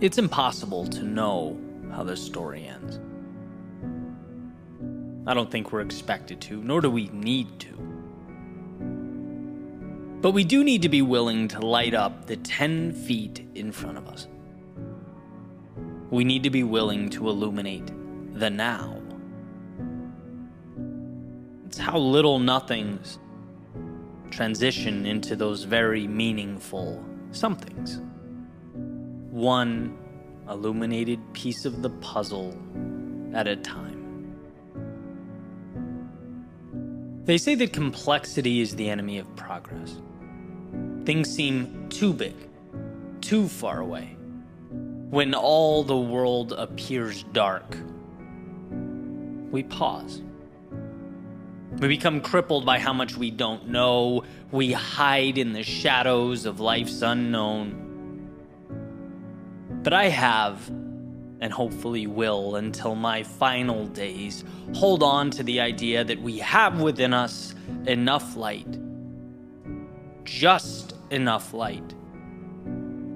It's impossible to know how this story ends. I don't think we're expected to, nor do we need to. But we do need to be willing to light up the 10 feet in front of us. We need to be willing to illuminate the now. It's how little nothings transition into those very meaningful somethings one illuminated piece of the puzzle at a time. They say that complexity is the enemy of progress. Things seem too big, too far away. When all the world appears dark, we pause. We become crippled by how much we don't know. We hide in the shadows of life's unknown. But I have, and hopefully will until my final days, hold on to the idea that we have within us enough light, just enough light,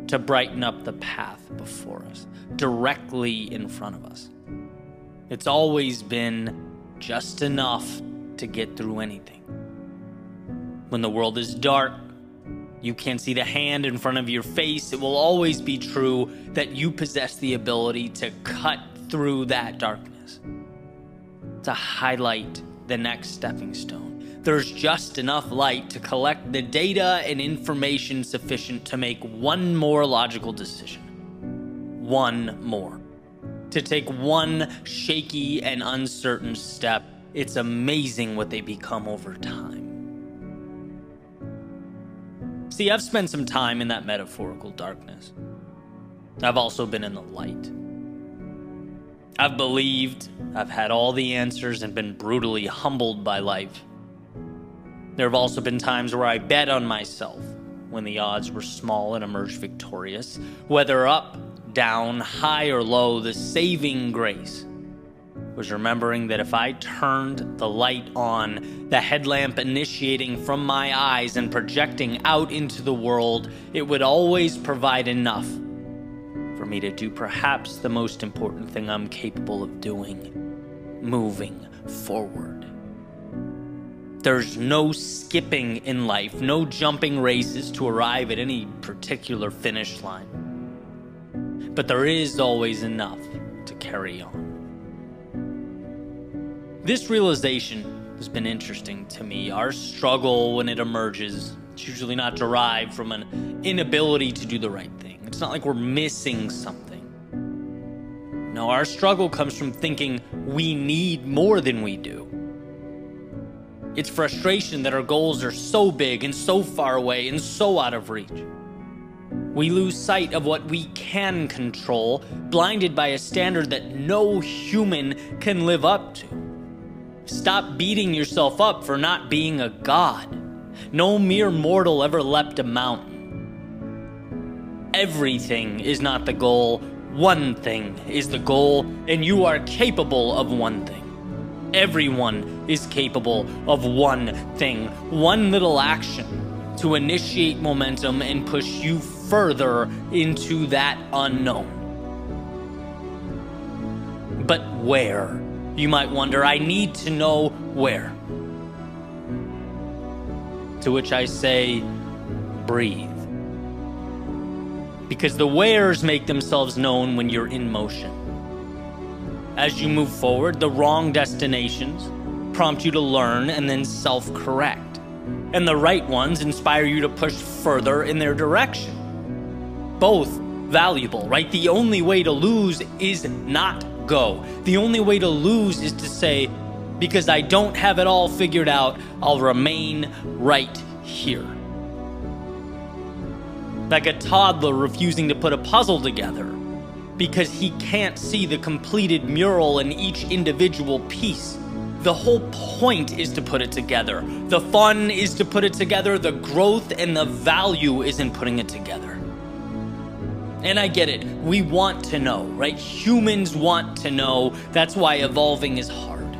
to brighten up the path before us, directly in front of us. It's always been just enough to get through anything. When the world is dark, you can't see the hand in front of your face, it will always be true that you possess the ability to cut through that darkness, to highlight the next stepping stone. There's just enough light to collect the data and information sufficient to make one more logical decision. One more. To take one shaky and uncertain step. It's amazing what they become over time. See, I've spent some time in that metaphorical darkness. I've also been in the light. I've believed, I've had all the answers, and been brutally humbled by life. There have also been times where I bet on myself when the odds were small and emerged victorious. Whether up, down, high, or low, the saving grace was remembering that if I turned the light on, the headlamp initiating from my eyes and projecting out into the world, it would always provide enough for me to do perhaps the most important thing I'm capable of doing moving forward. There's no skipping in life, no jumping races to arrive at any particular finish line. But there is always enough to carry on. This realization has been interesting to me. Our struggle when it emerges, it's usually not derived from an inability to do the right thing. It's not like we're missing something. No, our struggle comes from thinking we need more than we do. It's frustration that our goals are so big and so far away and so out of reach. We lose sight of what we can control, blinded by a standard that no human can live up to. Stop beating yourself up for not being a god. No mere mortal ever leapt a mountain. Everything is not the goal, one thing is the goal, and you are capable of one thing. Everyone is capable of one thing, one little action to initiate momentum and push you further into that unknown. But where? You might wonder, I need to know where. To which I say, breathe. Because the wheres make themselves known when you're in motion. As you move forward, the wrong destinations prompt you to learn and then self correct. And the right ones inspire you to push further in their direction. Both valuable, right? The only way to lose is not go. The only way to lose is to say, because I don't have it all figured out, I'll remain right here. Like a toddler refusing to put a puzzle together because he can't see the completed mural in each individual piece. The whole point is to put it together. The fun is to put it together. The growth and the value is in putting it together. And I get it. We want to know, right? Humans want to know. That's why evolving is hard.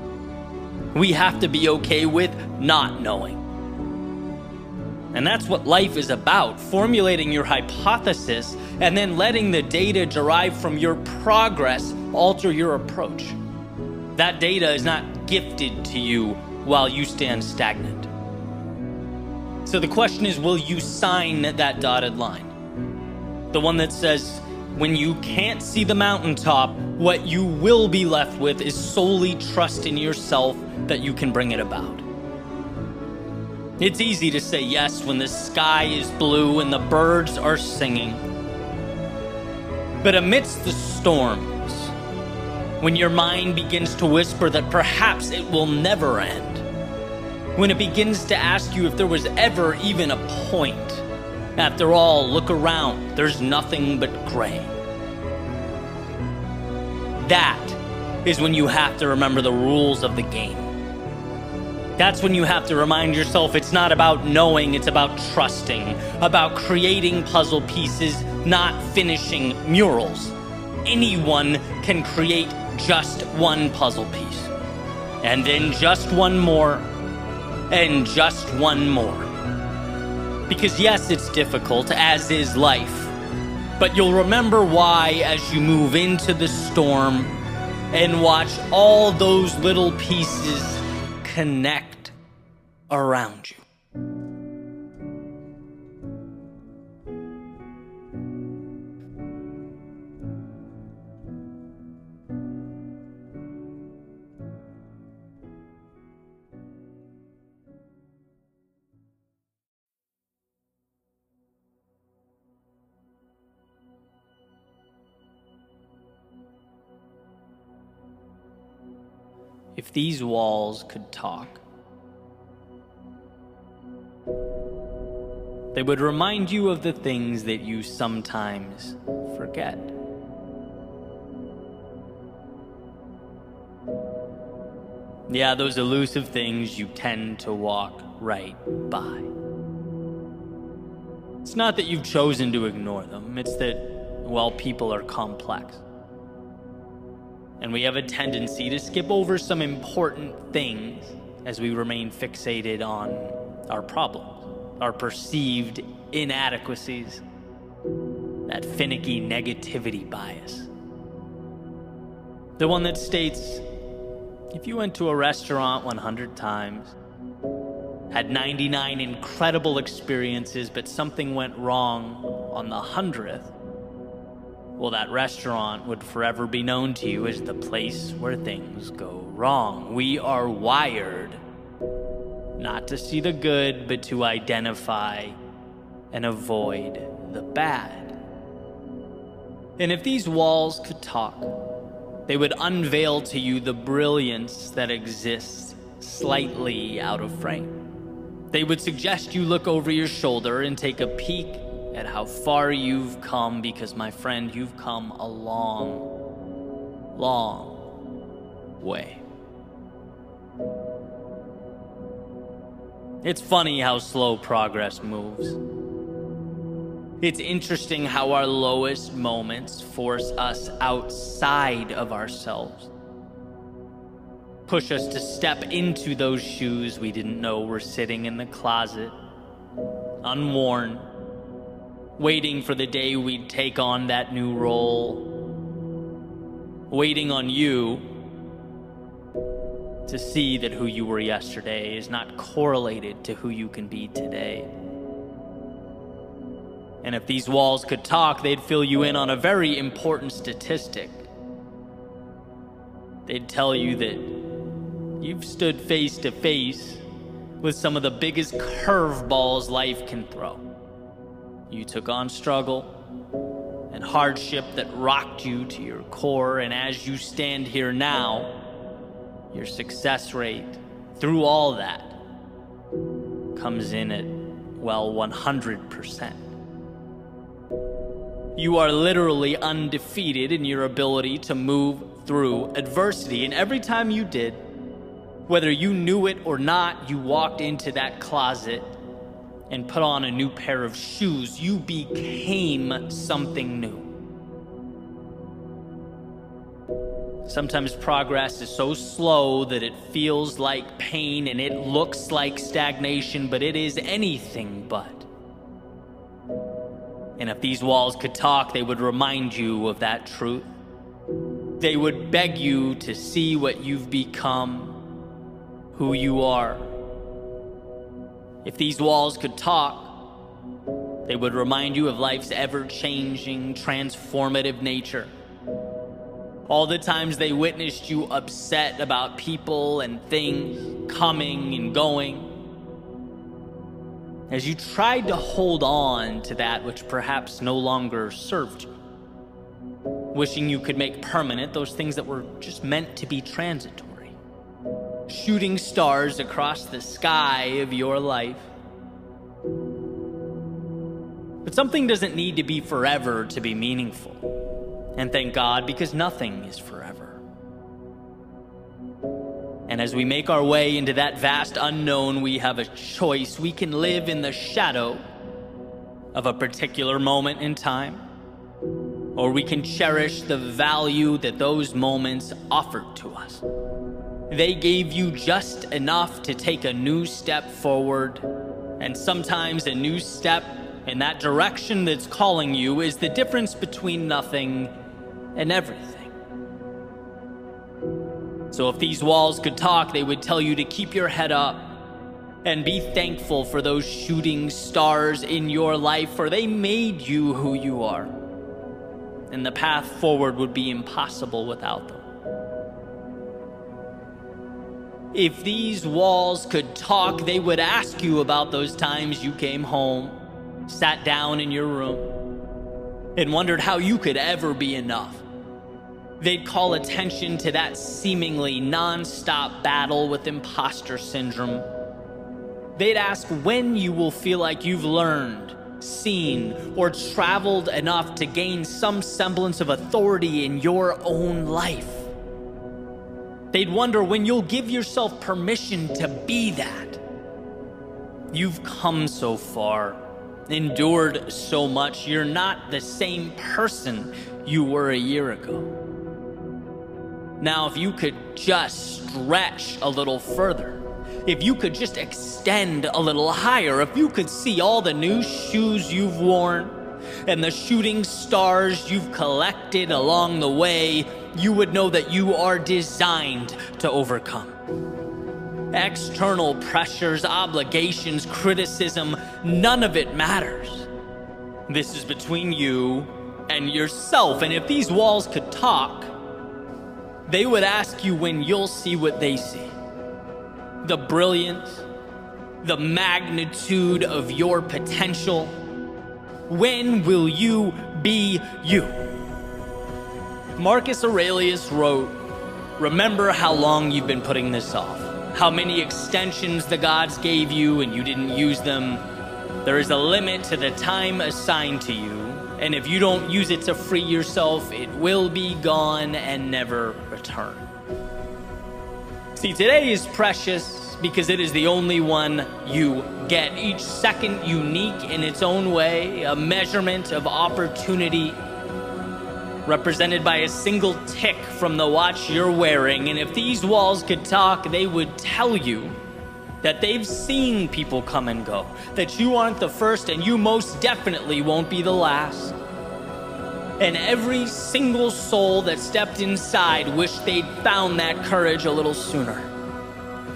We have to be okay with not knowing. And that's what life is about formulating your hypothesis and then letting the data derived from your progress alter your approach. That data is not gifted to you while you stand stagnant. So the question is will you sign that dotted line? The one that says, when you can't see the mountaintop, what you will be left with is solely trust in yourself that you can bring it about. It's easy to say yes when the sky is blue and the birds are singing. But amidst the storms, when your mind begins to whisper that perhaps it will never end, when it begins to ask you if there was ever even a point, after all, look around, there's nothing but gray. That is when you have to remember the rules of the game. That's when you have to remind yourself it's not about knowing, it's about trusting, about creating puzzle pieces, not finishing murals. Anyone can create just one puzzle piece, and then just one more, and just one more. Because, yes, it's difficult, as is life, but you'll remember why as you move into the storm and watch all those little pieces connect around you. These walls could talk, they would remind you of the things that you sometimes forget. Yeah, those elusive things you tend to walk right by. It's not that you've chosen to ignore them, it's that, well, people are complex and we have a tendency to skip over some important things as we remain fixated on our problems, our perceived inadequacies, that finicky negativity bias. The one that states if you went to a restaurant 100 times, had 99 incredible experiences, but something went wrong on the 100th, well, that restaurant would forever be known to you as the place where things go wrong. We are wired not to see the good, but to identify and avoid the bad. And if these walls could talk, they would unveil to you the brilliance that exists slightly out of frame. They would suggest you look over your shoulder and take a peek at how far you've come because, my friend, you've come a long, long way. It's funny how slow progress moves. It's interesting how our lowest moments force us outside of ourselves. Push us to step into those shoes we didn't know were sitting in the closet, unworn, waiting for the day we'd take on that new role, waiting on you to see that who you were yesterday is not correlated to who you can be today. And if these walls could talk, they'd fill you in on a very important statistic. They'd tell you that you've stood face to face with some of the biggest curveballs life can throw. You took on struggle and hardship that rocked you to your core, and as you stand here now, your success rate through all that comes in at, well, 100%. You are literally undefeated in your ability to move through adversity, and every time you did, whether you knew it or not, you walked into that closet and put on a new pair of shoes, you became something new. Sometimes progress is so slow that it feels like pain and it looks like stagnation, but it is anything but. And if these walls could talk, they would remind you of that truth. They would beg you to see what you've become, who you are. If these walls could talk, they would remind you of life's ever changing, transformative nature. All the times they witnessed you upset about people and things coming and going. As you tried to hold on to that which perhaps no longer served you. Wishing you could make permanent those things that were just meant to be transitory. Shooting stars across the sky of your life. But something doesn't need to be forever to be meaningful. And thank God, because nothing is forever. And as we make our way into that vast unknown, we have a choice. We can live in the shadow of a particular moment in time, or we can cherish the value that those moments offered to us. They gave you just enough to take a new step forward, and sometimes a new step in that direction that's calling you is the difference between nothing and everything. So if these walls could talk, they would tell you to keep your head up and be thankful for those shooting stars in your life, for they made you who you are. And the path forward would be impossible without them. If these walls could talk, they would ask you about those times you came home, sat down in your room, and wondered how you could ever be enough. They'd call attention to that seemingly non-stop battle with imposter syndrome. They'd ask when you will feel like you've learned, seen, or traveled enough to gain some semblance of authority in your own life. They'd wonder when you'll give yourself permission to be that. You've come so far, endured so much, you're not the same person you were a year ago. Now, if you could just stretch a little further, if you could just extend a little higher, if you could see all the new shoes you've worn and the shooting stars you've collected along the way, you would know that you are designed to overcome. External pressures, obligations, criticism, none of it matters. This is between you and yourself, and if these walls could talk, they would ask you when you'll see what they see the brilliance, the magnitude of your potential. When will you be you? Marcus Aurelius wrote, Remember how long you've been putting this off, how many extensions the gods gave you and you didn't use them. There is a limit to the time assigned to you and if you don't use it to free yourself, it will be gone and never return. See, today is precious because it is the only one you get. Each second unique in its own way, a measurement of opportunity represented by a single tick from the watch you're wearing. And if these walls could talk, they would tell you that they've seen people come and go, that you aren't the first and you most definitely won't be the last. And every single soul that stepped inside wished they'd found that courage a little sooner.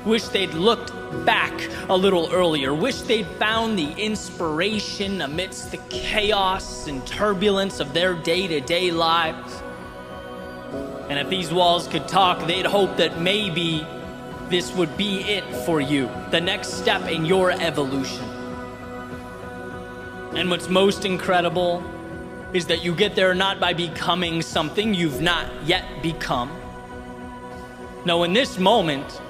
Wished they'd looked back a little earlier. wish they'd found the inspiration amidst the chaos and turbulence of their day to day lives. And if these walls could talk, they'd hope that maybe this would be it for you, the next step in your evolution. And what's most incredible is that you get there not by becoming something you've not yet become. No, in this moment,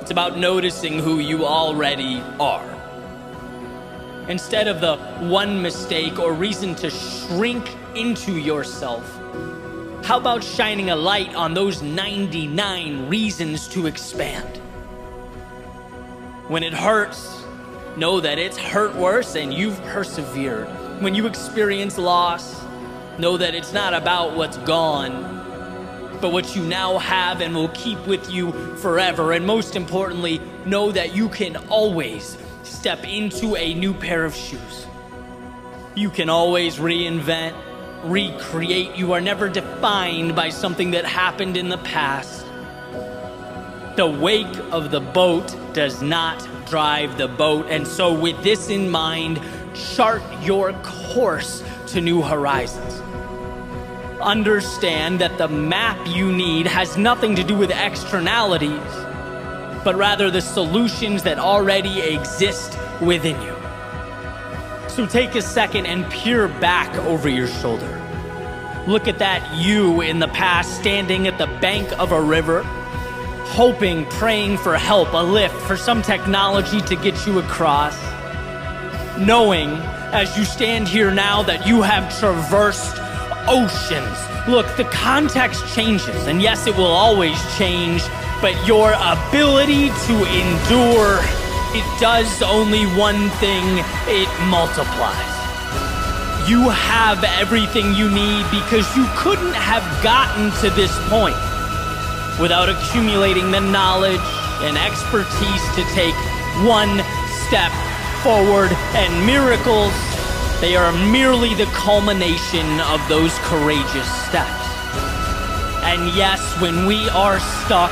it's about noticing who you already are. Instead of the one mistake or reason to shrink into yourself, how about shining a light on those 99 reasons to expand? When it hurts, know that it's hurt worse and you've persevered. When you experience loss, know that it's not about what's gone, but what you now have and will keep with you forever. And most importantly, know that you can always step into a new pair of shoes. You can always reinvent, recreate. You are never defined by something that happened in the past. The wake of the boat does not drive the boat. And so, with this in mind, chart your course to new horizons. Understand that the map you need has nothing to do with externalities, but rather the solutions that already exist within you. So take a second and peer back over your shoulder. Look at that you in the past standing at the bank of a river, hoping, praying for help, a lift, for some technology to get you across. Knowing as you stand here now that you have traversed oceans. Look, the context changes, and yes, it will always change, but your ability to endure, it does only one thing it multiplies. You have everything you need because you couldn't have gotten to this point without accumulating the knowledge and expertise to take one step forward, and miracles, they are merely the culmination of those courageous steps. And yes, when we are stuck,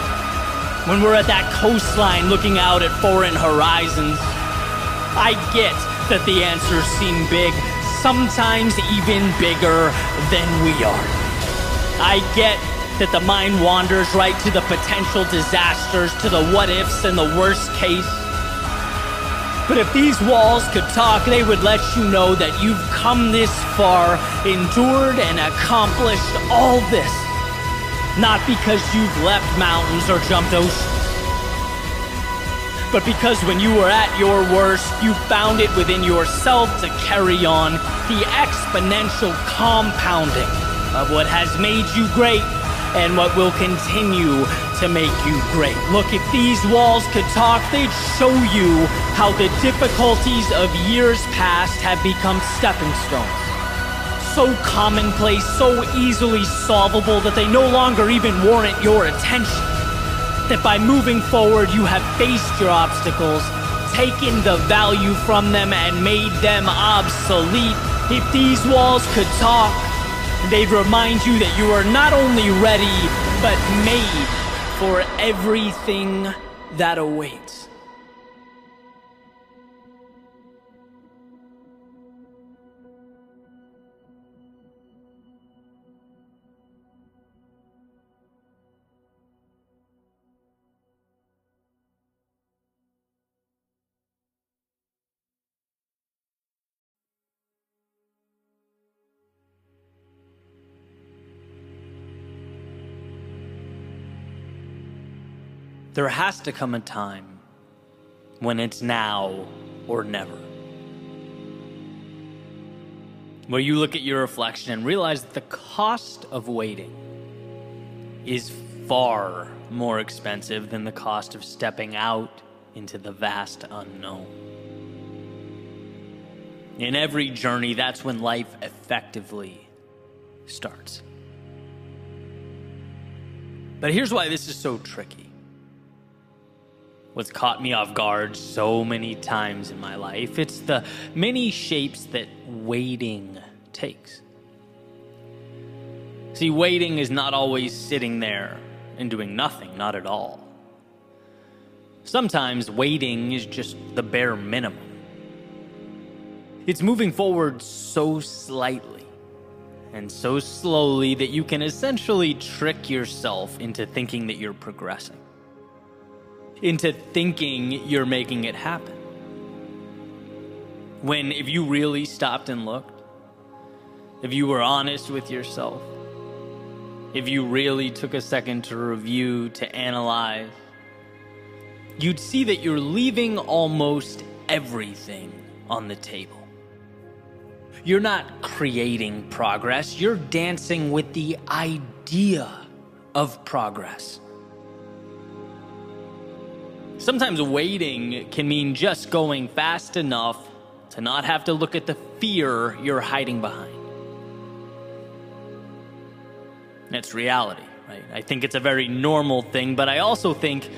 when we're at that coastline looking out at foreign horizons, I get that the answers seem big, sometimes even bigger than we are. I get that the mind wanders right to the potential disasters, to the what ifs and the worst case. But if these walls could talk, they would let you know that you've come this far, endured and accomplished all this. Not because you've left mountains or jumped oceans, but because when you were at your worst, you found it within yourself to carry on the exponential compounding of what has made you great and what will continue to make you great. Look, if these walls could talk, they'd show you how the difficulties of years past have become stepping stones. So commonplace, so easily solvable that they no longer even warrant your attention. That by moving forward, you have faced your obstacles, taken the value from them, and made them obsolete. If these walls could talk, They'd remind you that you are not only ready, but made for everything that awaits. There has to come a time when it's now or never. Where you look at your reflection and realize that the cost of waiting is far more expensive than the cost of stepping out into the vast unknown. In every journey, that's when life effectively starts. But here's why this is so tricky what's caught me off guard so many times in my life. It's the many shapes that waiting takes. See, waiting is not always sitting there and doing nothing, not at all. Sometimes waiting is just the bare minimum. It's moving forward so slightly and so slowly that you can essentially trick yourself into thinking that you're progressing into thinking you're making it happen. When, if you really stopped and looked, if you were honest with yourself, if you really took a second to review, to analyze, you'd see that you're leaving almost everything on the table. You're not creating progress, you're dancing with the idea of progress. Sometimes waiting can mean just going fast enough to not have to look at the fear you're hiding behind. That's reality, right? I think it's a very normal thing, but I also think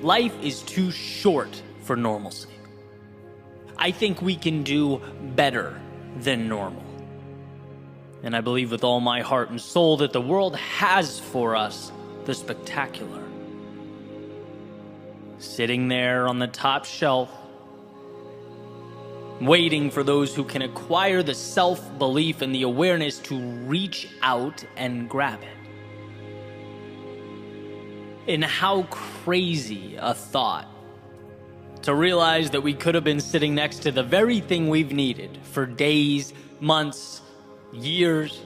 life is too short for normalcy. I think we can do better than normal. And I believe with all my heart and soul that the world has for us the spectacular. Sitting there on the top shelf, waiting for those who can acquire the self belief and the awareness to reach out and grab it. And how crazy a thought to realize that we could have been sitting next to the very thing we've needed for days, months, years,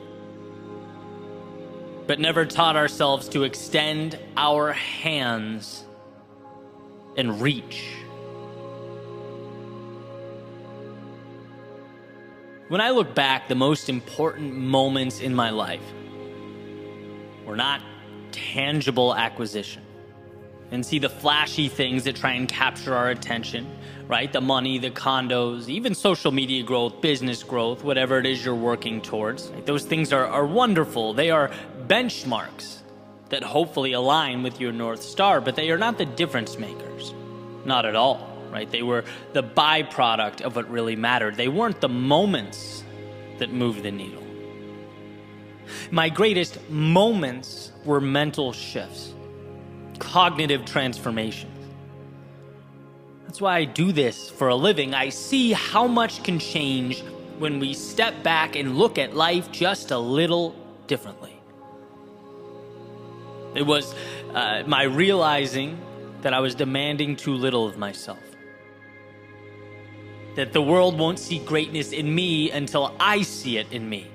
but never taught ourselves to extend our hands and reach. When I look back, the most important moments in my life were not tangible acquisition and see the flashy things that try and capture our attention, right? The money, the condos, even social media growth, business growth, whatever it is you're working towards. Right? Those things are, are wonderful. They are benchmarks that hopefully align with your North Star, but they are not the difference makers. Not at all, right? They were the byproduct of what really mattered. They weren't the moments that moved the needle. My greatest moments were mental shifts cognitive transformation. That's why I do this for a living. I see how much can change when we step back and look at life just a little differently. It was uh, my realizing that I was demanding too little of myself. That the world won't see greatness in me until I see it in me.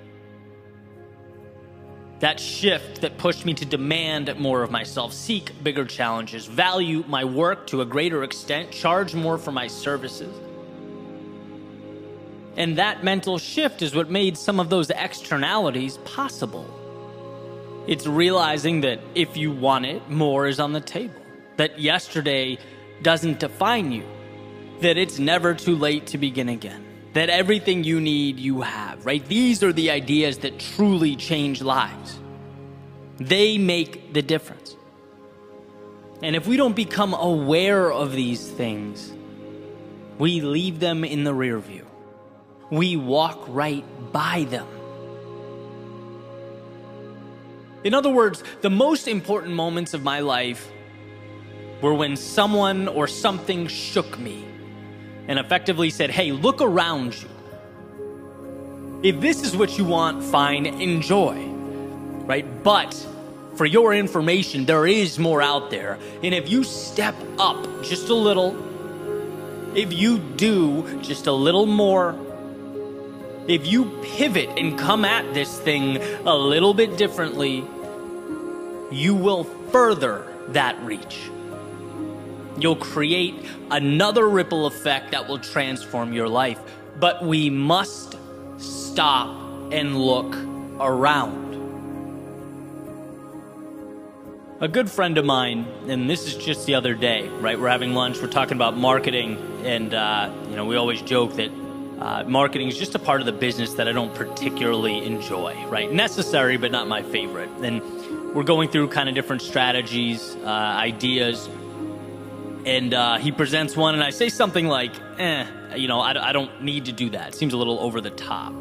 That shift that pushed me to demand more of myself, seek bigger challenges, value my work to a greater extent, charge more for my services. And that mental shift is what made some of those externalities possible. It's realizing that if you want it, more is on the table. That yesterday doesn't define you. That it's never too late to begin again that everything you need, you have, right? These are the ideas that truly change lives. They make the difference. And if we don't become aware of these things, we leave them in the rear view. We walk right by them. In other words, the most important moments of my life were when someone or something shook me and effectively said, Hey, look around you. If this is what you want, fine, enjoy. Right? But for your information, there is more out there. And if you step up just a little, if you do just a little more, if you pivot and come at this thing a little bit differently, you will further that reach. You'll create another ripple effect that will transform your life. But we must stop and look around. A good friend of mine, and this is just the other day, right? We're having lunch, we're talking about marketing, and, uh, you know, we always joke that uh, marketing is just a part of the business that I don't particularly enjoy, right? Necessary, but not my favorite. And we're going through kind of different strategies, uh, ideas, and uh, he presents one, and I say something like, eh, you know, I, I don't need to do that. It seems a little over the top.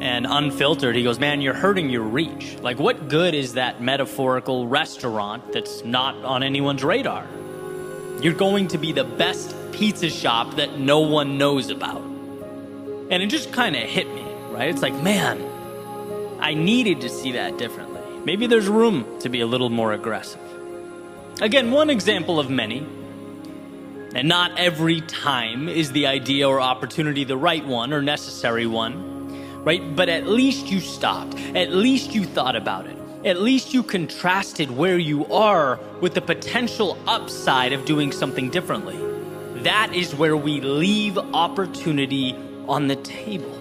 And unfiltered, he goes, man, you're hurting your reach. Like, what good is that metaphorical restaurant that's not on anyone's radar? You're going to be the best pizza shop that no one knows about. And it just kind of hit me, right? It's like, man, I needed to see that differently. Maybe there's room to be a little more aggressive. Again, one example of many. And not every time is the idea or opportunity the right one or necessary one, right? But at least you stopped. At least you thought about it. At least you contrasted where you are with the potential upside of doing something differently. That is where we leave opportunity on the table.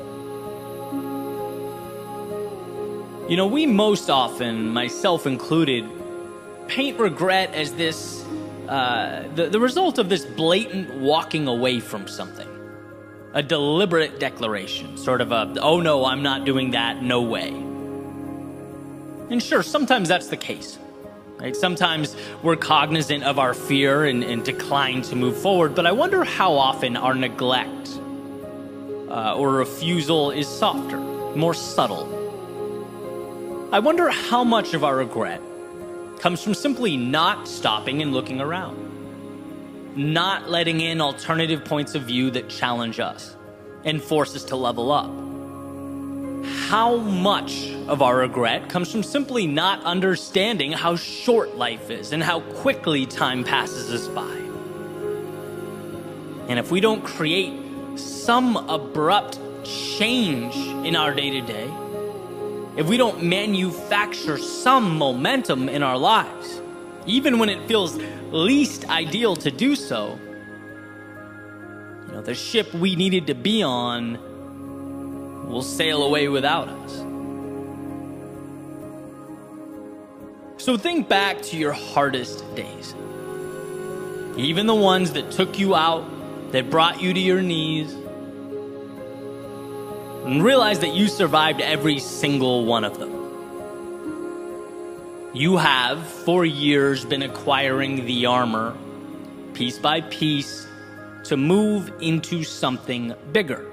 You know, we most often, myself included, paint regret as this, uh, the, the result of this blatant walking away from something. A deliberate declaration, sort of a, oh no, I'm not doing that, no way. And sure, sometimes that's the case. Right? Sometimes we're cognizant of our fear and, and decline to move forward, but I wonder how often our neglect uh, or refusal is softer, more subtle. I wonder how much of our regret comes from simply not stopping and looking around, not letting in alternative points of view that challenge us and force us to level up. How much of our regret comes from simply not understanding how short life is and how quickly time passes us by? And if we don't create some abrupt change in our day to day, if we don't manufacture some momentum in our lives, even when it feels least ideal to do so, you know, the ship we needed to be on will sail away without us. So think back to your hardest days. Even the ones that took you out, that brought you to your knees, and realize that you survived every single one of them. You have, for years, been acquiring the armor, piece by piece, to move into something bigger.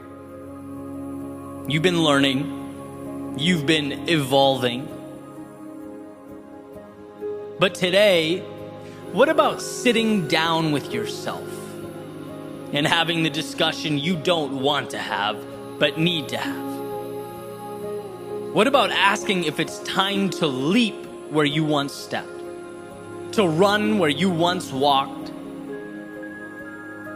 You've been learning, you've been evolving. But today, what about sitting down with yourself and having the discussion you don't want to have? but need to have? What about asking if it's time to leap where you once stepped? To run where you once walked?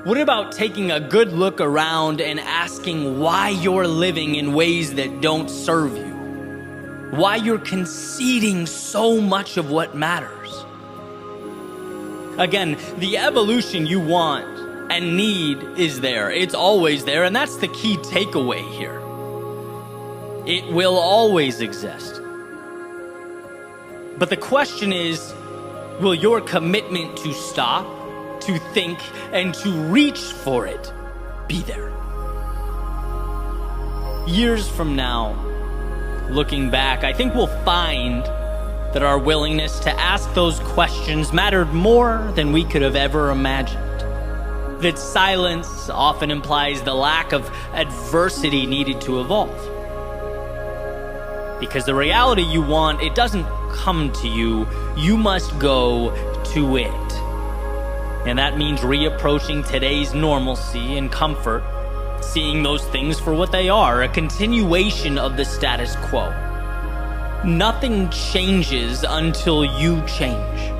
What about taking a good look around and asking why you're living in ways that don't serve you? Why you're conceding so much of what matters? Again, the evolution you want and need is there. It's always there, and that's the key takeaway here. It will always exist. But the question is will your commitment to stop, to think, and to reach for it be there? Years from now, looking back, I think we'll find that our willingness to ask those questions mattered more than we could have ever imagined that silence often implies the lack of adversity needed to evolve. Because the reality you want, it doesn't come to you, you must go to it. And that means reapproaching today's normalcy and comfort, seeing those things for what they are, a continuation of the status quo. Nothing changes until you change.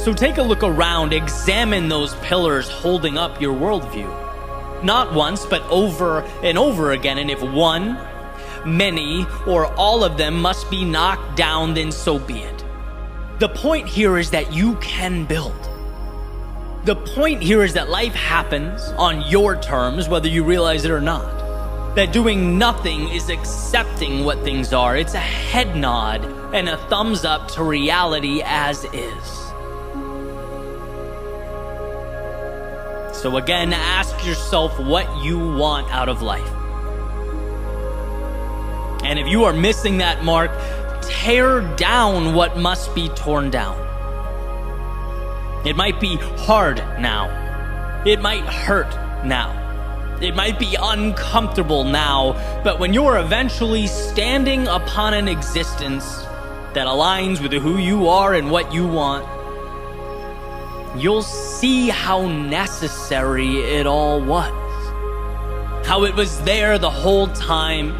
So take a look around, examine those pillars holding up your worldview. Not once, but over and over again. And if one, many, or all of them must be knocked down, then so be it. The point here is that you can build. The point here is that life happens on your terms, whether you realize it or not. That doing nothing is accepting what things are. It's a head nod and a thumbs up to reality as is. So again, ask yourself what you want out of life. And if you are missing that mark, tear down what must be torn down. It might be hard now. It might hurt now. It might be uncomfortable now, but when you're eventually standing upon an existence that aligns with who you are and what you want, you'll see how necessary it all was. How it was there the whole time.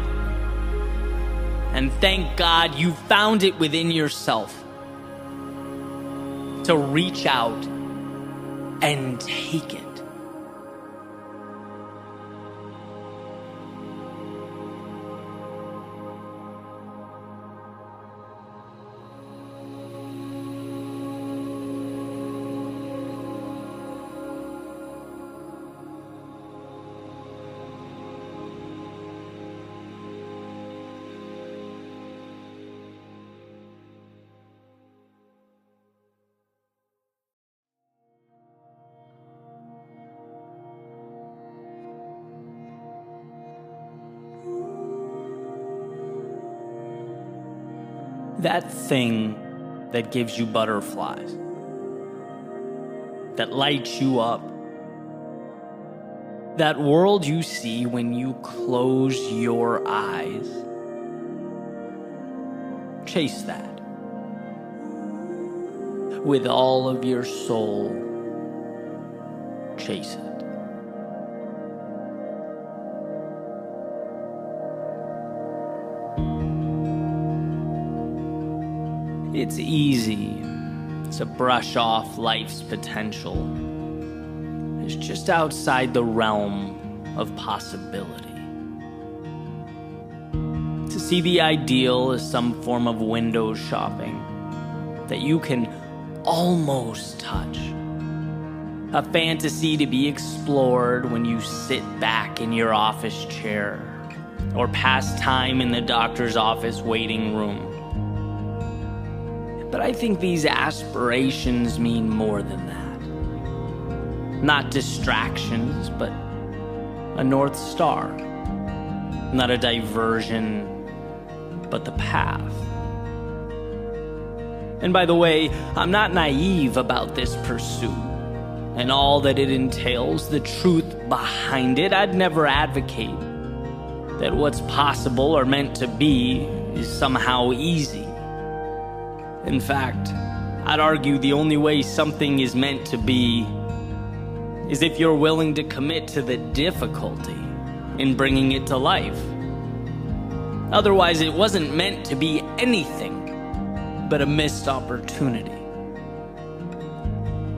And thank God you found it within yourself to reach out and take it. That thing that gives you butterflies, that lights you up, that world you see when you close your eyes. Chase that with all of your soul. Chase it. It's easy to brush off life's potential as just outside the realm of possibility. To see the ideal as some form of window shopping that you can almost touch. A fantasy to be explored when you sit back in your office chair or pass time in the doctor's office waiting room but I think these aspirations mean more than that. Not distractions, but a North Star. Not a diversion, but the path. And by the way, I'm not naive about this pursuit and all that it entails, the truth behind it. I'd never advocate that what's possible or meant to be is somehow easy. In fact, I'd argue the only way something is meant to be is if you're willing to commit to the difficulty in bringing it to life. Otherwise, it wasn't meant to be anything but a missed opportunity.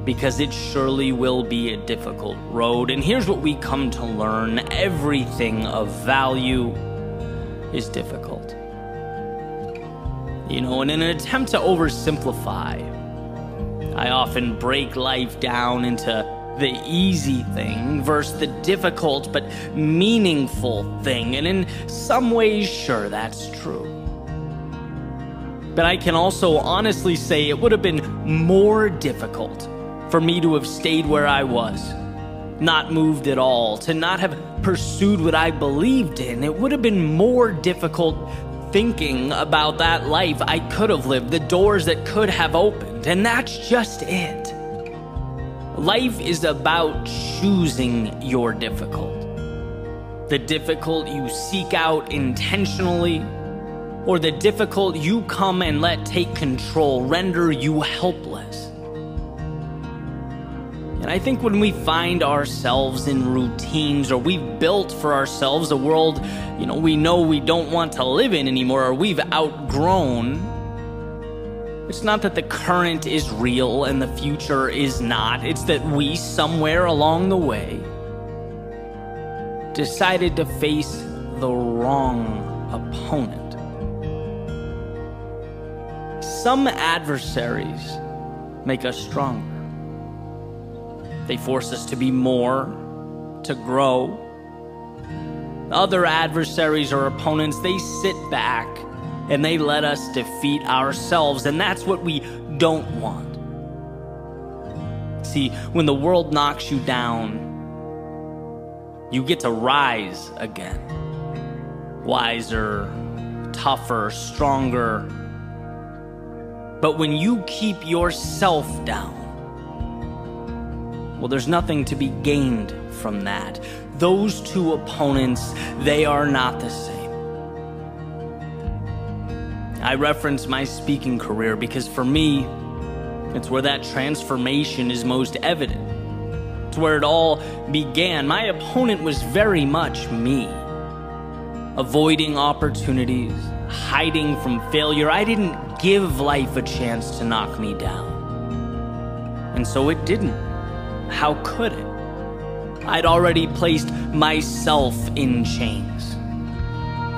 Because it surely will be a difficult road. And here's what we come to learn everything of value is difficult. You know, and in an attempt to oversimplify, I often break life down into the easy thing versus the difficult but meaningful thing. And in some ways, sure, that's true. But I can also honestly say it would have been more difficult for me to have stayed where I was, not moved at all, to not have pursued what I believed in. It would have been more difficult thinking about that life I could have lived, the doors that could have opened, and that's just it. Life is about choosing your difficult. The difficult you seek out intentionally, or the difficult you come and let take control, render you helpless. And I think when we find ourselves in routines or we've built for ourselves a world, you know, we know we don't want to live in anymore or we've outgrown, it's not that the current is real and the future is not. It's that we, somewhere along the way, decided to face the wrong opponent. Some adversaries make us stronger. They force us to be more, to grow. Other adversaries or opponents, they sit back and they let us defeat ourselves, and that's what we don't want. See, when the world knocks you down, you get to rise again. Wiser, tougher, stronger. But when you keep yourself down, well, there's nothing to be gained from that. Those two opponents, they are not the same. I reference my speaking career because for me, it's where that transformation is most evident. It's where it all began. My opponent was very much me. Avoiding opportunities, hiding from failure. I didn't give life a chance to knock me down. And so it didn't. How could it? I'd already placed myself in chains.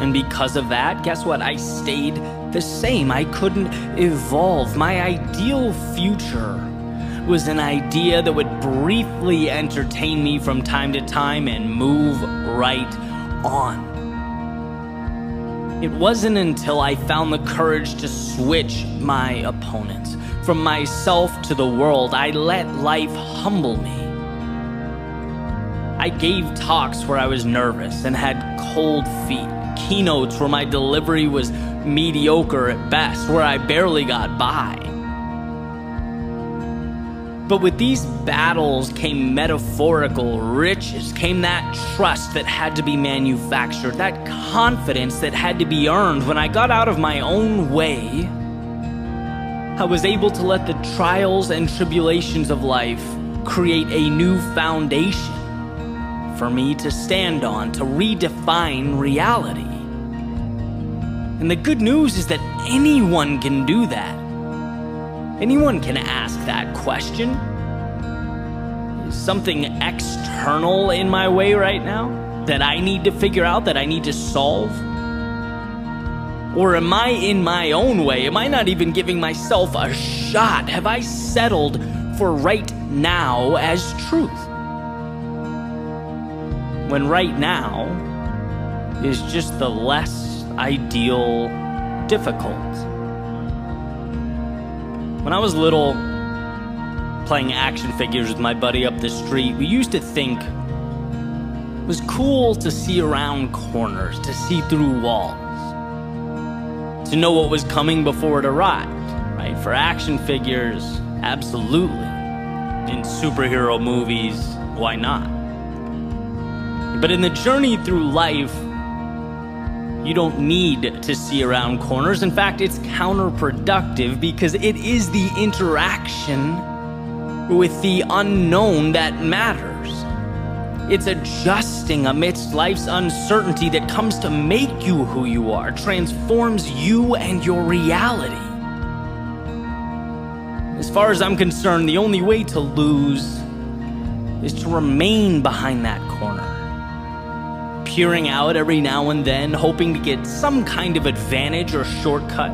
And because of that, guess what? I stayed the same. I couldn't evolve. My ideal future was an idea that would briefly entertain me from time to time and move right on. It wasn't until I found the courage to switch my opponents from myself to the world, I let life humble me. I gave talks where I was nervous and had cold feet, keynotes where my delivery was mediocre at best, where I barely got by. But with these battles came metaphorical riches, came that trust that had to be manufactured, that confidence that had to be earned. When I got out of my own way, I was able to let the trials and tribulations of life create a new foundation for me to stand on, to redefine reality. And the good news is that anyone can do that. Anyone can ask that question. Is something external in my way right now that I need to figure out, that I need to solve? Or am I in my own way? Am I not even giving myself a shot? Have I settled for right now as truth? When right now is just the less ideal difficult. When I was little, playing action figures with my buddy up the street, we used to think it was cool to see around corners, to see through walls, to know what was coming before it arrived, right? For action figures, absolutely. In superhero movies, why not? But in the journey through life, you don't need to see around corners. In fact, it's counterproductive because it is the interaction with the unknown that matters. It's adjusting amidst life's uncertainty that comes to make you who you are, transforms you and your reality. As far as I'm concerned, the only way to lose is to remain behind that corner peering out every now and then, hoping to get some kind of advantage or shortcut.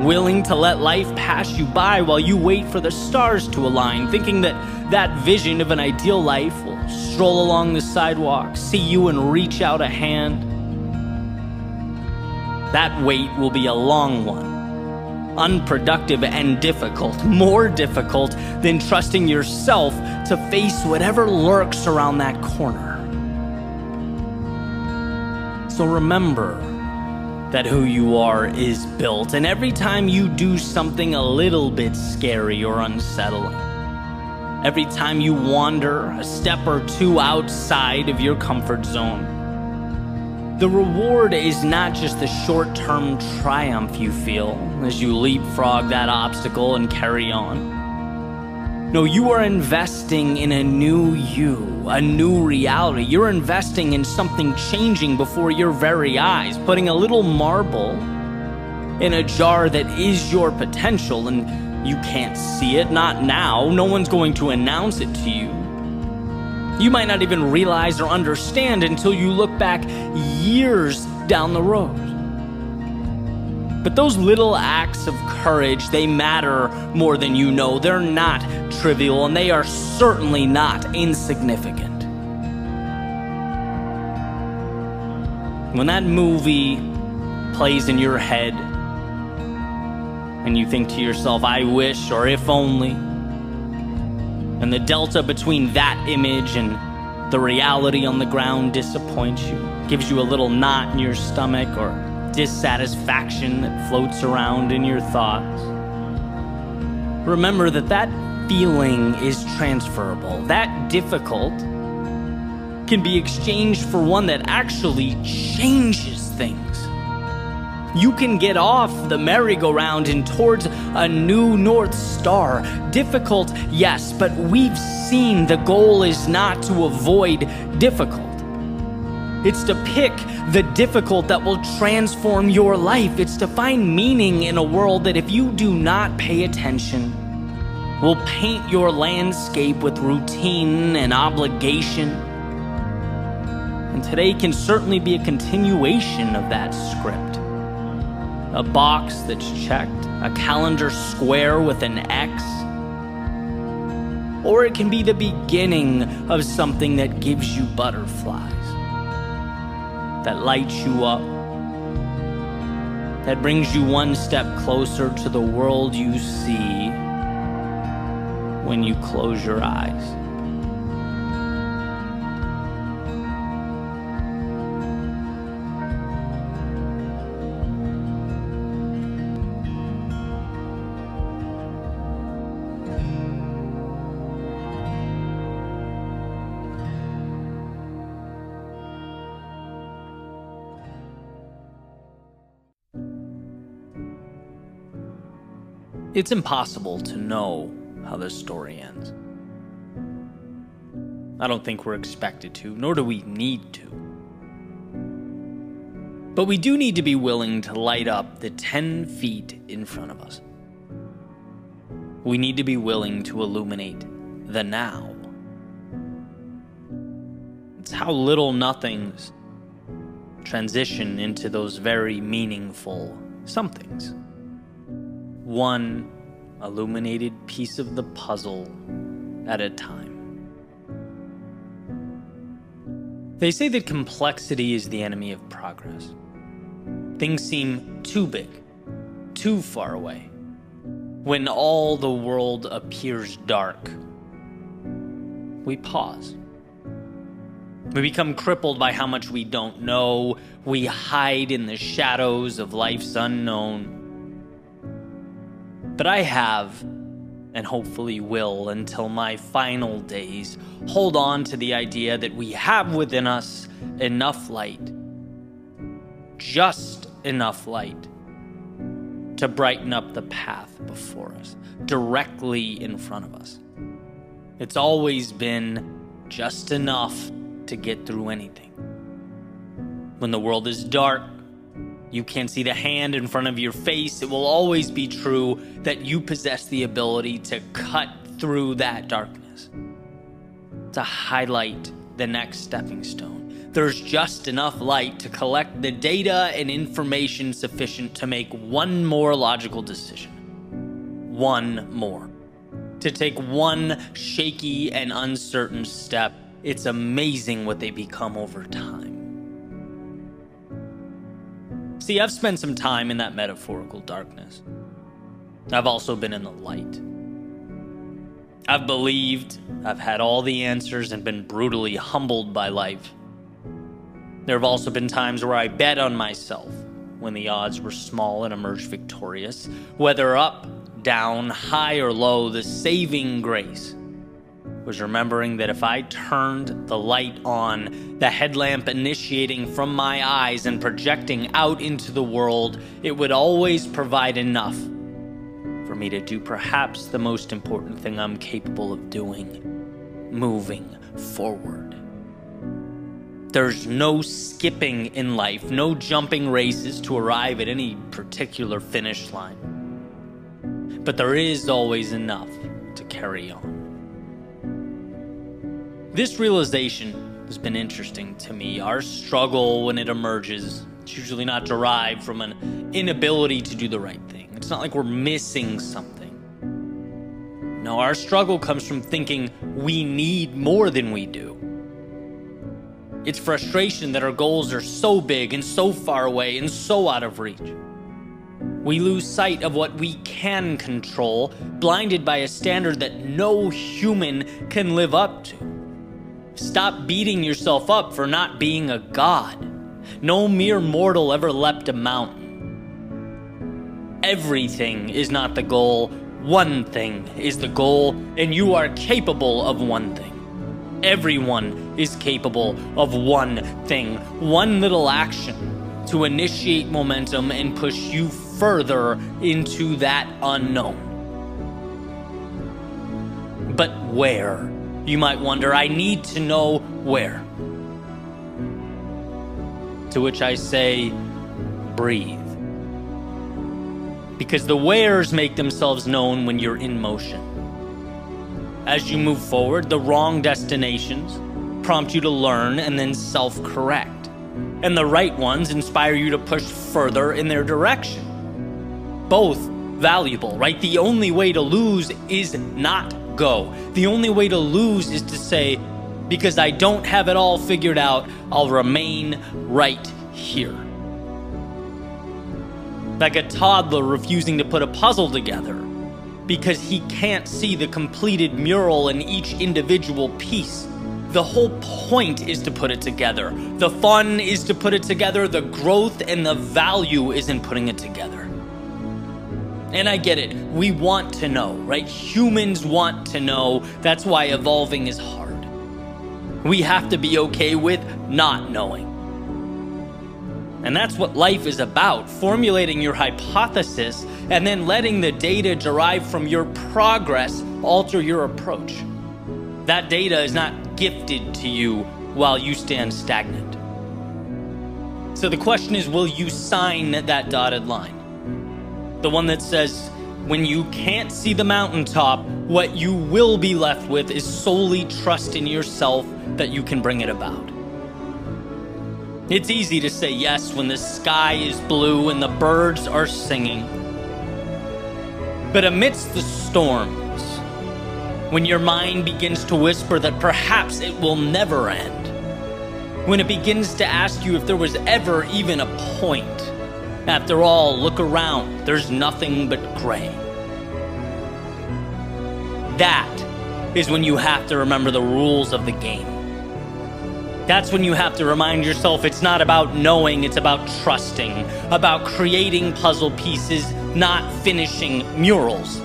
Willing to let life pass you by while you wait for the stars to align, thinking that that vision of an ideal life will stroll along the sidewalk, see you and reach out a hand. That wait will be a long one unproductive and difficult, more difficult than trusting yourself to face whatever lurks around that corner. So remember that who you are is built, and every time you do something a little bit scary or unsettling, every time you wander a step or two outside of your comfort zone, the reward is not just the short term triumph you feel as you leapfrog that obstacle and carry on. No, you are investing in a new you, a new reality. You're investing in something changing before your very eyes, putting a little marble in a jar that is your potential, and you can't see it, not now. No one's going to announce it to you. You might not even realize or understand until you look back years down the road. But those little acts of courage, they matter more than you know. They're not trivial and they are certainly not insignificant. When that movie plays in your head and you think to yourself, I wish or if only, and the delta between that image and the reality on the ground disappoints you, gives you a little knot in your stomach or dissatisfaction that floats around in your thoughts. Remember that that feeling is transferable. That difficult can be exchanged for one that actually changes things. You can get off the merry-go-round and towards a new North Star. Difficult, yes, but we've seen the goal is not to avoid difficult. It's to pick the difficult that will transform your life. It's to find meaning in a world that, if you do not pay attention, will paint your landscape with routine and obligation. And today can certainly be a continuation of that script. A box that's checked, a calendar square with an X. Or it can be the beginning of something that gives you butterflies that lights you up, that brings you one step closer to the world you see when you close your eyes. It's impossible to know how this story ends. I don't think we're expected to, nor do we need to. But we do need to be willing to light up the 10 feet in front of us. We need to be willing to illuminate the now. It's how little nothings transition into those very meaningful somethings. One illuminated piece of the puzzle at a time. They say that complexity is the enemy of progress. Things seem too big, too far away. When all the world appears dark, we pause. We become crippled by how much we don't know. We hide in the shadows of life's unknown. But I have, and hopefully will until my final days, hold on to the idea that we have within us enough light, just enough light, to brighten up the path before us, directly in front of us. It's always been just enough to get through anything. When the world is dark, you can't see the hand in front of your face, it will always be true that you possess the ability to cut through that darkness, to highlight the next stepping stone. There's just enough light to collect the data and information sufficient to make one more logical decision. One more. To take one shaky and uncertain step it's amazing what they become over time. See, I've spent some time in that metaphorical darkness. I've also been in the light. I've believed, I've had all the answers, and been brutally humbled by life. There have also been times where I bet on myself when the odds were small and emerged victorious. Whether up, down, high, or low, the saving grace was remembering that if I turned the light on, the headlamp initiating from my eyes and projecting out into the world, it would always provide enough for me to do perhaps the most important thing I'm capable of doing moving forward. There's no skipping in life, no jumping races to arrive at any particular finish line. But there is always enough to carry on. This realization has been interesting to me. Our struggle, when it emerges, it's usually not derived from an inability to do the right thing. It's not like we're missing something. No, our struggle comes from thinking we need more than we do. It's frustration that our goals are so big and so far away and so out of reach. We lose sight of what we can control, blinded by a standard that no human can live up to. Stop beating yourself up for not being a god. No mere mortal ever leapt a mountain. Everything is not the goal, one thing is the goal, and you are capable of one thing. Everyone is capable of one thing, one little action to initiate momentum and push you further into that unknown. But where? You might wonder, I need to know where. To which I say, breathe. Because the wheres make themselves known when you're in motion. As you move forward, the wrong destinations prompt you to learn and then self correct. And the right ones inspire you to push further in their direction. Both valuable, right? The only way to lose is not go. The only way to lose is to say, because I don't have it all figured out, I'll remain right here. Like a toddler refusing to put a puzzle together because he can't see the completed mural in each individual piece. The whole point is to put it together. The fun is to put it together. The growth and the value is in putting it together. And I get it. We want to know, right? Humans want to know. That's why evolving is hard. We have to be okay with not knowing. And that's what life is about formulating your hypothesis and then letting the data derived from your progress alter your approach. That data is not gifted to you while you stand stagnant. So the question is will you sign that dotted line? The one that says, when you can't see the mountaintop, what you will be left with is solely trust in yourself that you can bring it about. It's easy to say yes when the sky is blue and the birds are singing. But amidst the storms, when your mind begins to whisper that perhaps it will never end, when it begins to ask you if there was ever even a point, after all, look around, there's nothing but gray. That is when you have to remember the rules of the game. That's when you have to remind yourself it's not about knowing, it's about trusting, about creating puzzle pieces, not finishing murals.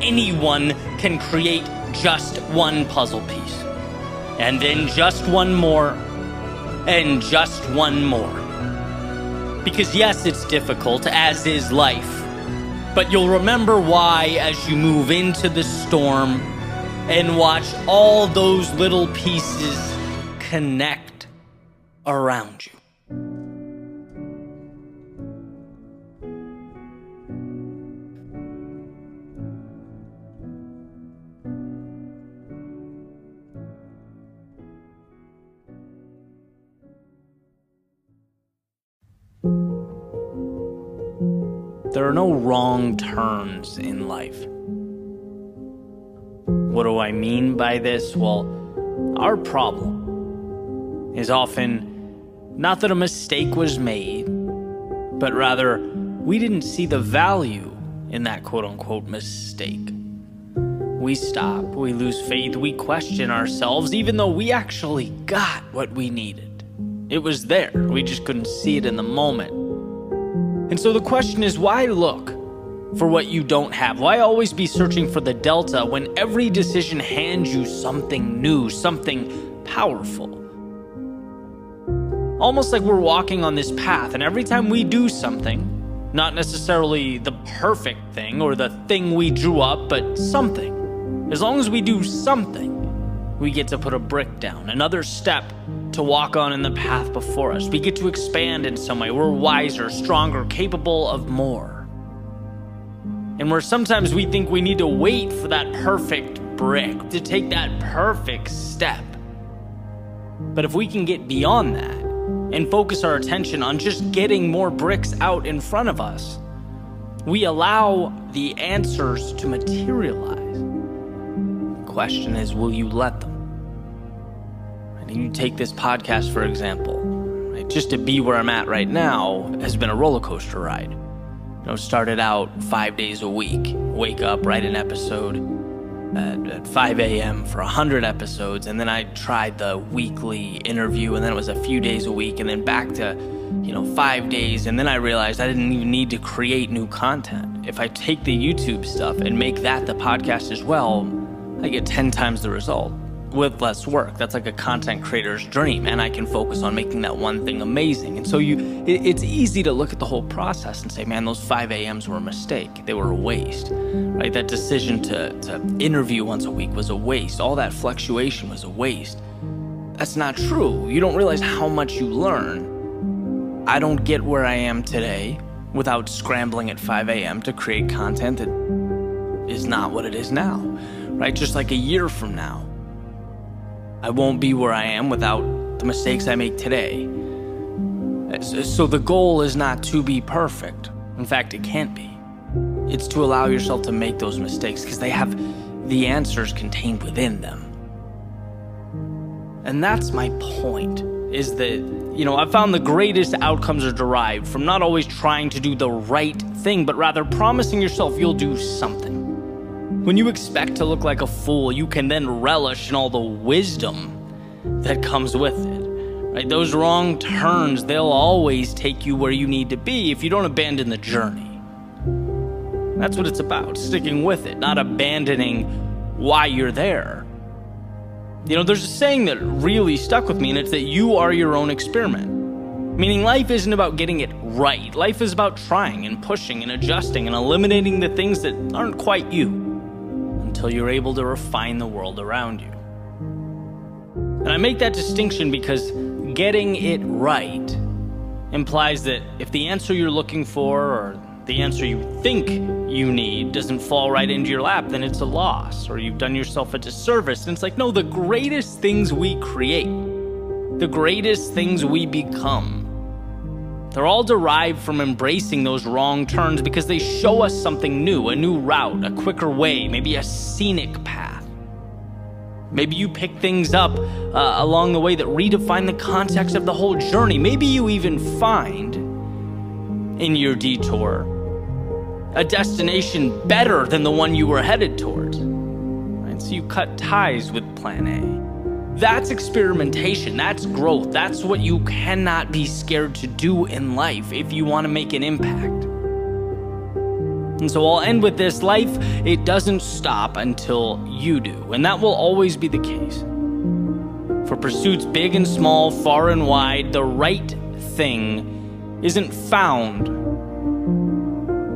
Anyone can create just one puzzle piece, and then just one more, and just one more. Because, yes, it's difficult, as is life, but you'll remember why as you move into the storm and watch all those little pieces connect around you. There are no wrong turns in life. What do I mean by this? Well, our problem is often not that a mistake was made, but rather we didn't see the value in that quote unquote mistake. We stop, we lose faith, we question ourselves, even though we actually got what we needed. It was there, we just couldn't see it in the moment. And so the question is why look for what you don't have? Why always be searching for the delta when every decision hands you something new, something powerful? almost like we're walking on this path, and every time we do something, not necessarily the perfect thing or the thing we drew up, but something, as long as we do something, we get to put a brick down, another step to walk on in the path before us. We get to expand in some way. We're wiser, stronger, capable of more. And where sometimes we think we need to wait for that perfect brick, to take that perfect step. But if we can get beyond that, and focus our attention on just getting more bricks out in front of us, we allow the answers to materialize. The question is, will you let them? And you take this podcast, for example. Right? Just to be where I'm at right now has been a roller coaster ride. You know, started out five days a week, wake up, write an episode, at, at 5 a.m. for 100 episodes. And then I tried the weekly interview, and then it was a few days a week, and then back to, you know, five days. And then I realized I didn't even need to create new content. If I take the YouTube stuff and make that the podcast as well, I get 10 times the result with less work. That's like a content creator's dream, and I can focus on making that one thing amazing. And so you, it, it's easy to look at the whole process and say, man, those 5 a.m.s were a mistake. They were a waste, right? That decision to, to interview once a week was a waste. All that fluctuation was a waste. That's not true. You don't realize how much you learn. I don't get where I am today without scrambling at 5 a.m. to create content that is not what it is now, right? Just like a year from now I won't be where I am without the mistakes I make today. So the goal is not to be perfect. In fact, it can't be. It's to allow yourself to make those mistakes because they have the answers contained within them. And that's my point is that, you know, I've found the greatest outcomes are derived from not always trying to do the right thing, but rather promising yourself you'll do something. When you expect to look like a fool, you can then relish in all the wisdom that comes with it. Right? Those wrong turns, they'll always take you where you need to be if you don't abandon the journey. That's what it's about, sticking with it, not abandoning why you're there. You know, there's a saying that really stuck with me, and it's that you are your own experiment. Meaning, life isn't about getting it right. Life is about trying and pushing and adjusting and eliminating the things that aren't quite you until you're able to refine the world around you. And I make that distinction because getting it right implies that if the answer you're looking for or the answer you think you need doesn't fall right into your lap, then it's a loss, or you've done yourself a disservice. And it's like, no, the greatest things we create, the greatest things we become, they're all derived from embracing those wrong turns because they show us something new, a new route, a quicker way, maybe a scenic path. Maybe you pick things up uh, along the way that redefine the context of the whole journey. Maybe you even find in your detour a destination better than the one you were headed towards. Right? So you cut ties with plan A. That's experimentation, that's growth, that's what you cannot be scared to do in life if you want to make an impact. And so I'll end with this life, it doesn't stop until you do, and that will always be the case. For pursuits big and small, far and wide, the right thing isn't found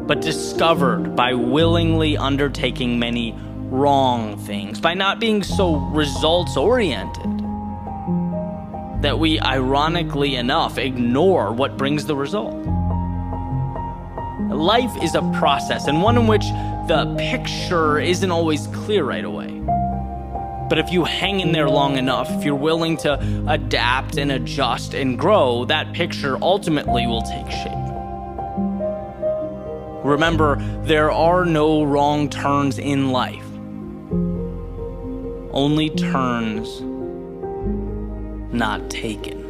but discovered by willingly undertaking many wrong things, by not being so results oriented that we, ironically enough, ignore what brings the result. Life is a process, and one in which the picture isn't always clear right away. But if you hang in there long enough, if you're willing to adapt and adjust and grow, that picture ultimately will take shape. Remember, there are no wrong turns in life, only turns not taken.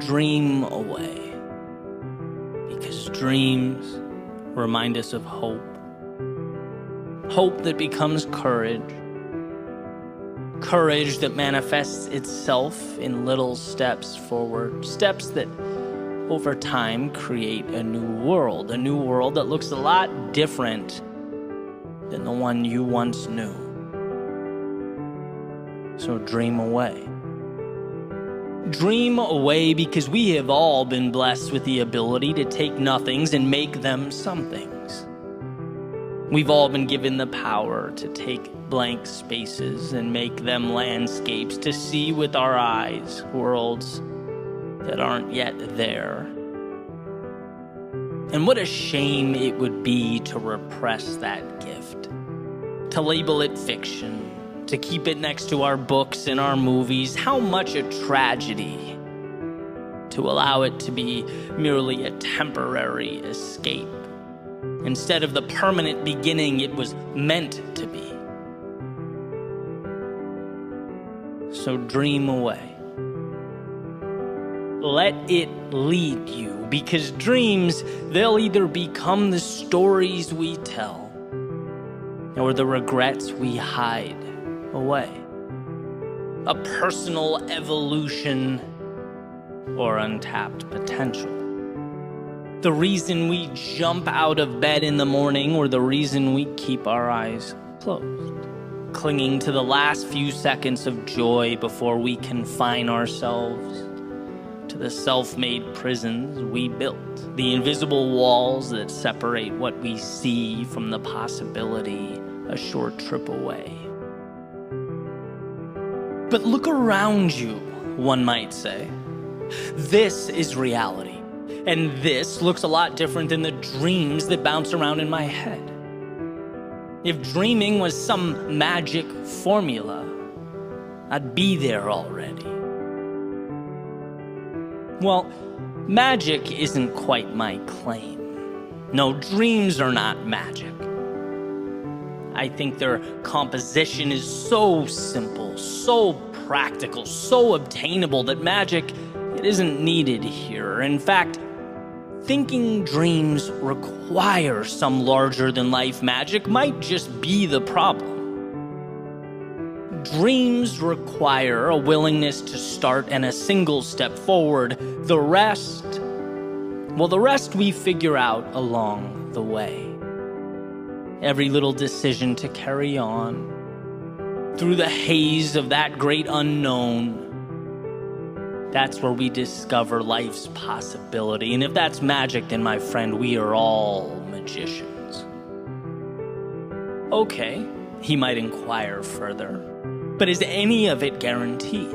dream away. Because dreams remind us of hope. Hope that becomes courage. Courage that manifests itself in little steps forward. Steps that over time create a new world. A new world that looks a lot different than the one you once knew. So dream away dream away because we have all been blessed with the ability to take nothings and make them somethings. We've all been given the power to take blank spaces and make them landscapes, to see with our eyes worlds that aren't yet there. And what a shame it would be to repress that gift, to label it fiction, to keep it next to our books and our movies. How much a tragedy to allow it to be merely a temporary escape instead of the permanent beginning it was meant to be. So dream away. Let it lead you because dreams, they'll either become the stories we tell or the regrets we hide away. A personal evolution or untapped potential. The reason we jump out of bed in the morning or the reason we keep our eyes closed. Clinging to the last few seconds of joy before we confine ourselves to the self made prisons we built, the invisible walls that separate what we see from the possibility a short trip away. But look around you, one might say. This is reality. And this looks a lot different than the dreams that bounce around in my head. If dreaming was some magic formula, I'd be there already. Well, magic isn't quite my claim. No, dreams are not magic. I think their composition is so simple, so practical, so obtainable that magic it isn't needed here. In fact, thinking dreams require some larger than life magic might just be the problem. dreams require a willingness to start and a single step forward. The rest, well, the rest we figure out along the way. Every little decision to carry on through the haze of that great unknown. That's where we discover life's possibility. And if that's magic, then my friend, we are all magicians. Okay, he might inquire further. But is any of it guaranteed?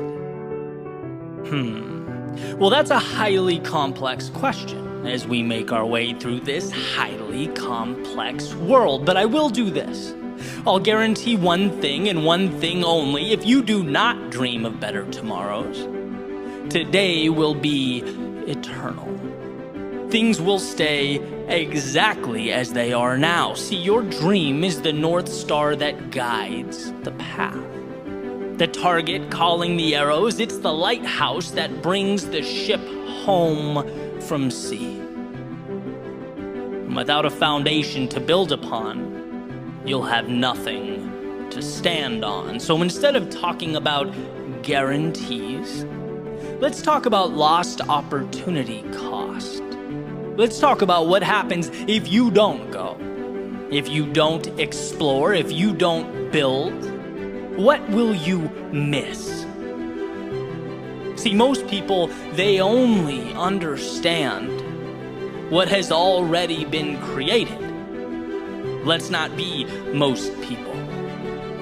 Hmm. Well, that's a highly complex question as we make our way through this highly complex world. But I will do this. I'll guarantee one thing and one thing only if you do not dream of better tomorrows today will be eternal. Things will stay exactly as they are now. See, your dream is the North Star that guides the path. The target calling the arrows, it's the lighthouse that brings the ship home from sea. without a foundation to build upon, you'll have nothing to stand on. So instead of talking about guarantees, Let's talk about lost opportunity cost. Let's talk about what happens if you don't go, if you don't explore, if you don't build. What will you miss? See, most people, they only understand what has already been created. Let's not be most people.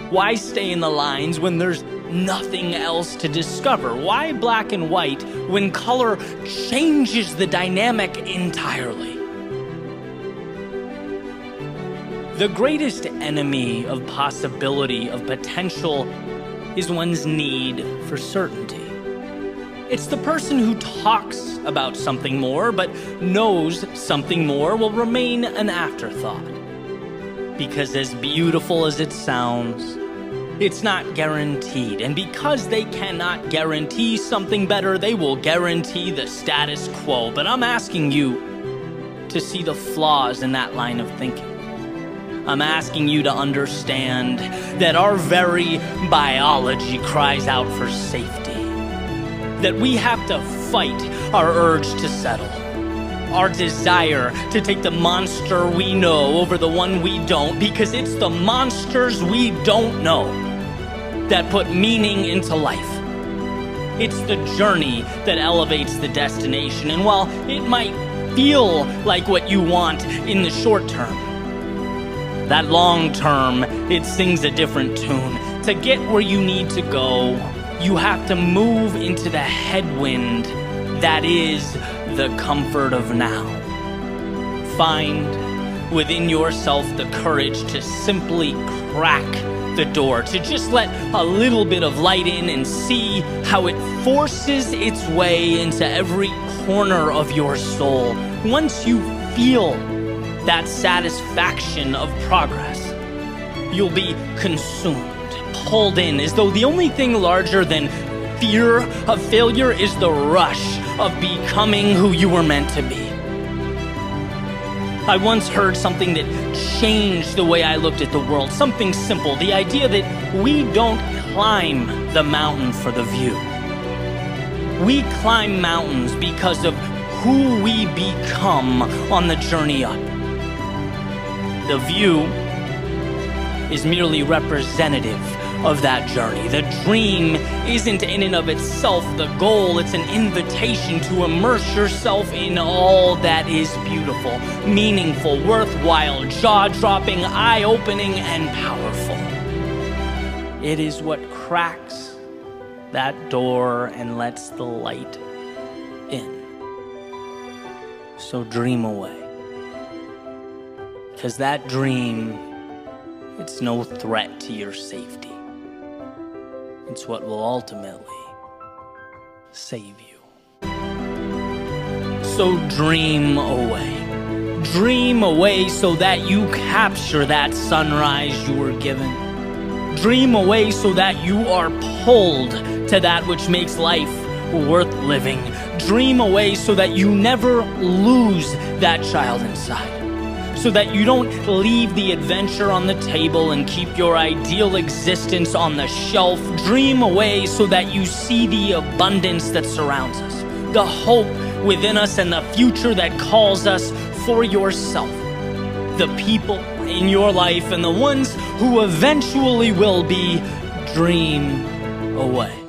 Why stay in the lines when there's nothing else to discover. Why black and white when color changes the dynamic entirely? The greatest enemy of possibility, of potential, is one's need for certainty. It's the person who talks about something more but knows something more will remain an afterthought. Because as beautiful as it sounds, it's not guaranteed. And because they cannot guarantee something better, they will guarantee the status quo. But I'm asking you to see the flaws in that line of thinking. I'm asking you to understand that our very biology cries out for safety. That we have to fight our urge to settle. Our desire to take the monster we know over the one we don't because it's the monsters we don't know that put meaning into life. It's the journey that elevates the destination, and while it might feel like what you want in the short term, that long term, it sings a different tune. To get where you need to go, you have to move into the headwind that is the comfort of now. Find within yourself the courage to simply crack the door, to just let a little bit of light in and see how it forces its way into every corner of your soul. Once you feel that satisfaction of progress, you'll be consumed, pulled in, as though the only thing larger than fear of failure is the rush of becoming who you were meant to be. I once heard something that changed the way I looked at the world. Something simple the idea that we don't climb the mountain for the view. We climb mountains because of who we become on the journey up. The view is merely representative of that journey. The dream isn't in and of itself the goal, it's an invitation to immerse yourself in all that is beautiful, meaningful, worthwhile, jaw dropping, eye opening, and powerful. It is what cracks that door and lets the light in. So dream away. Because that dream, it's no threat to your safety. It's what will ultimately save you. So dream away. Dream away so that you capture that sunrise you were given. Dream away so that you are pulled to that which makes life worth living. Dream away so that you never lose that child inside. So that you don't leave the adventure on the table and keep your ideal existence on the shelf. Dream away so that you see the abundance that surrounds us, the hope within us, and the future that calls us for yourself. The people in your life and the ones who eventually will be, dream away.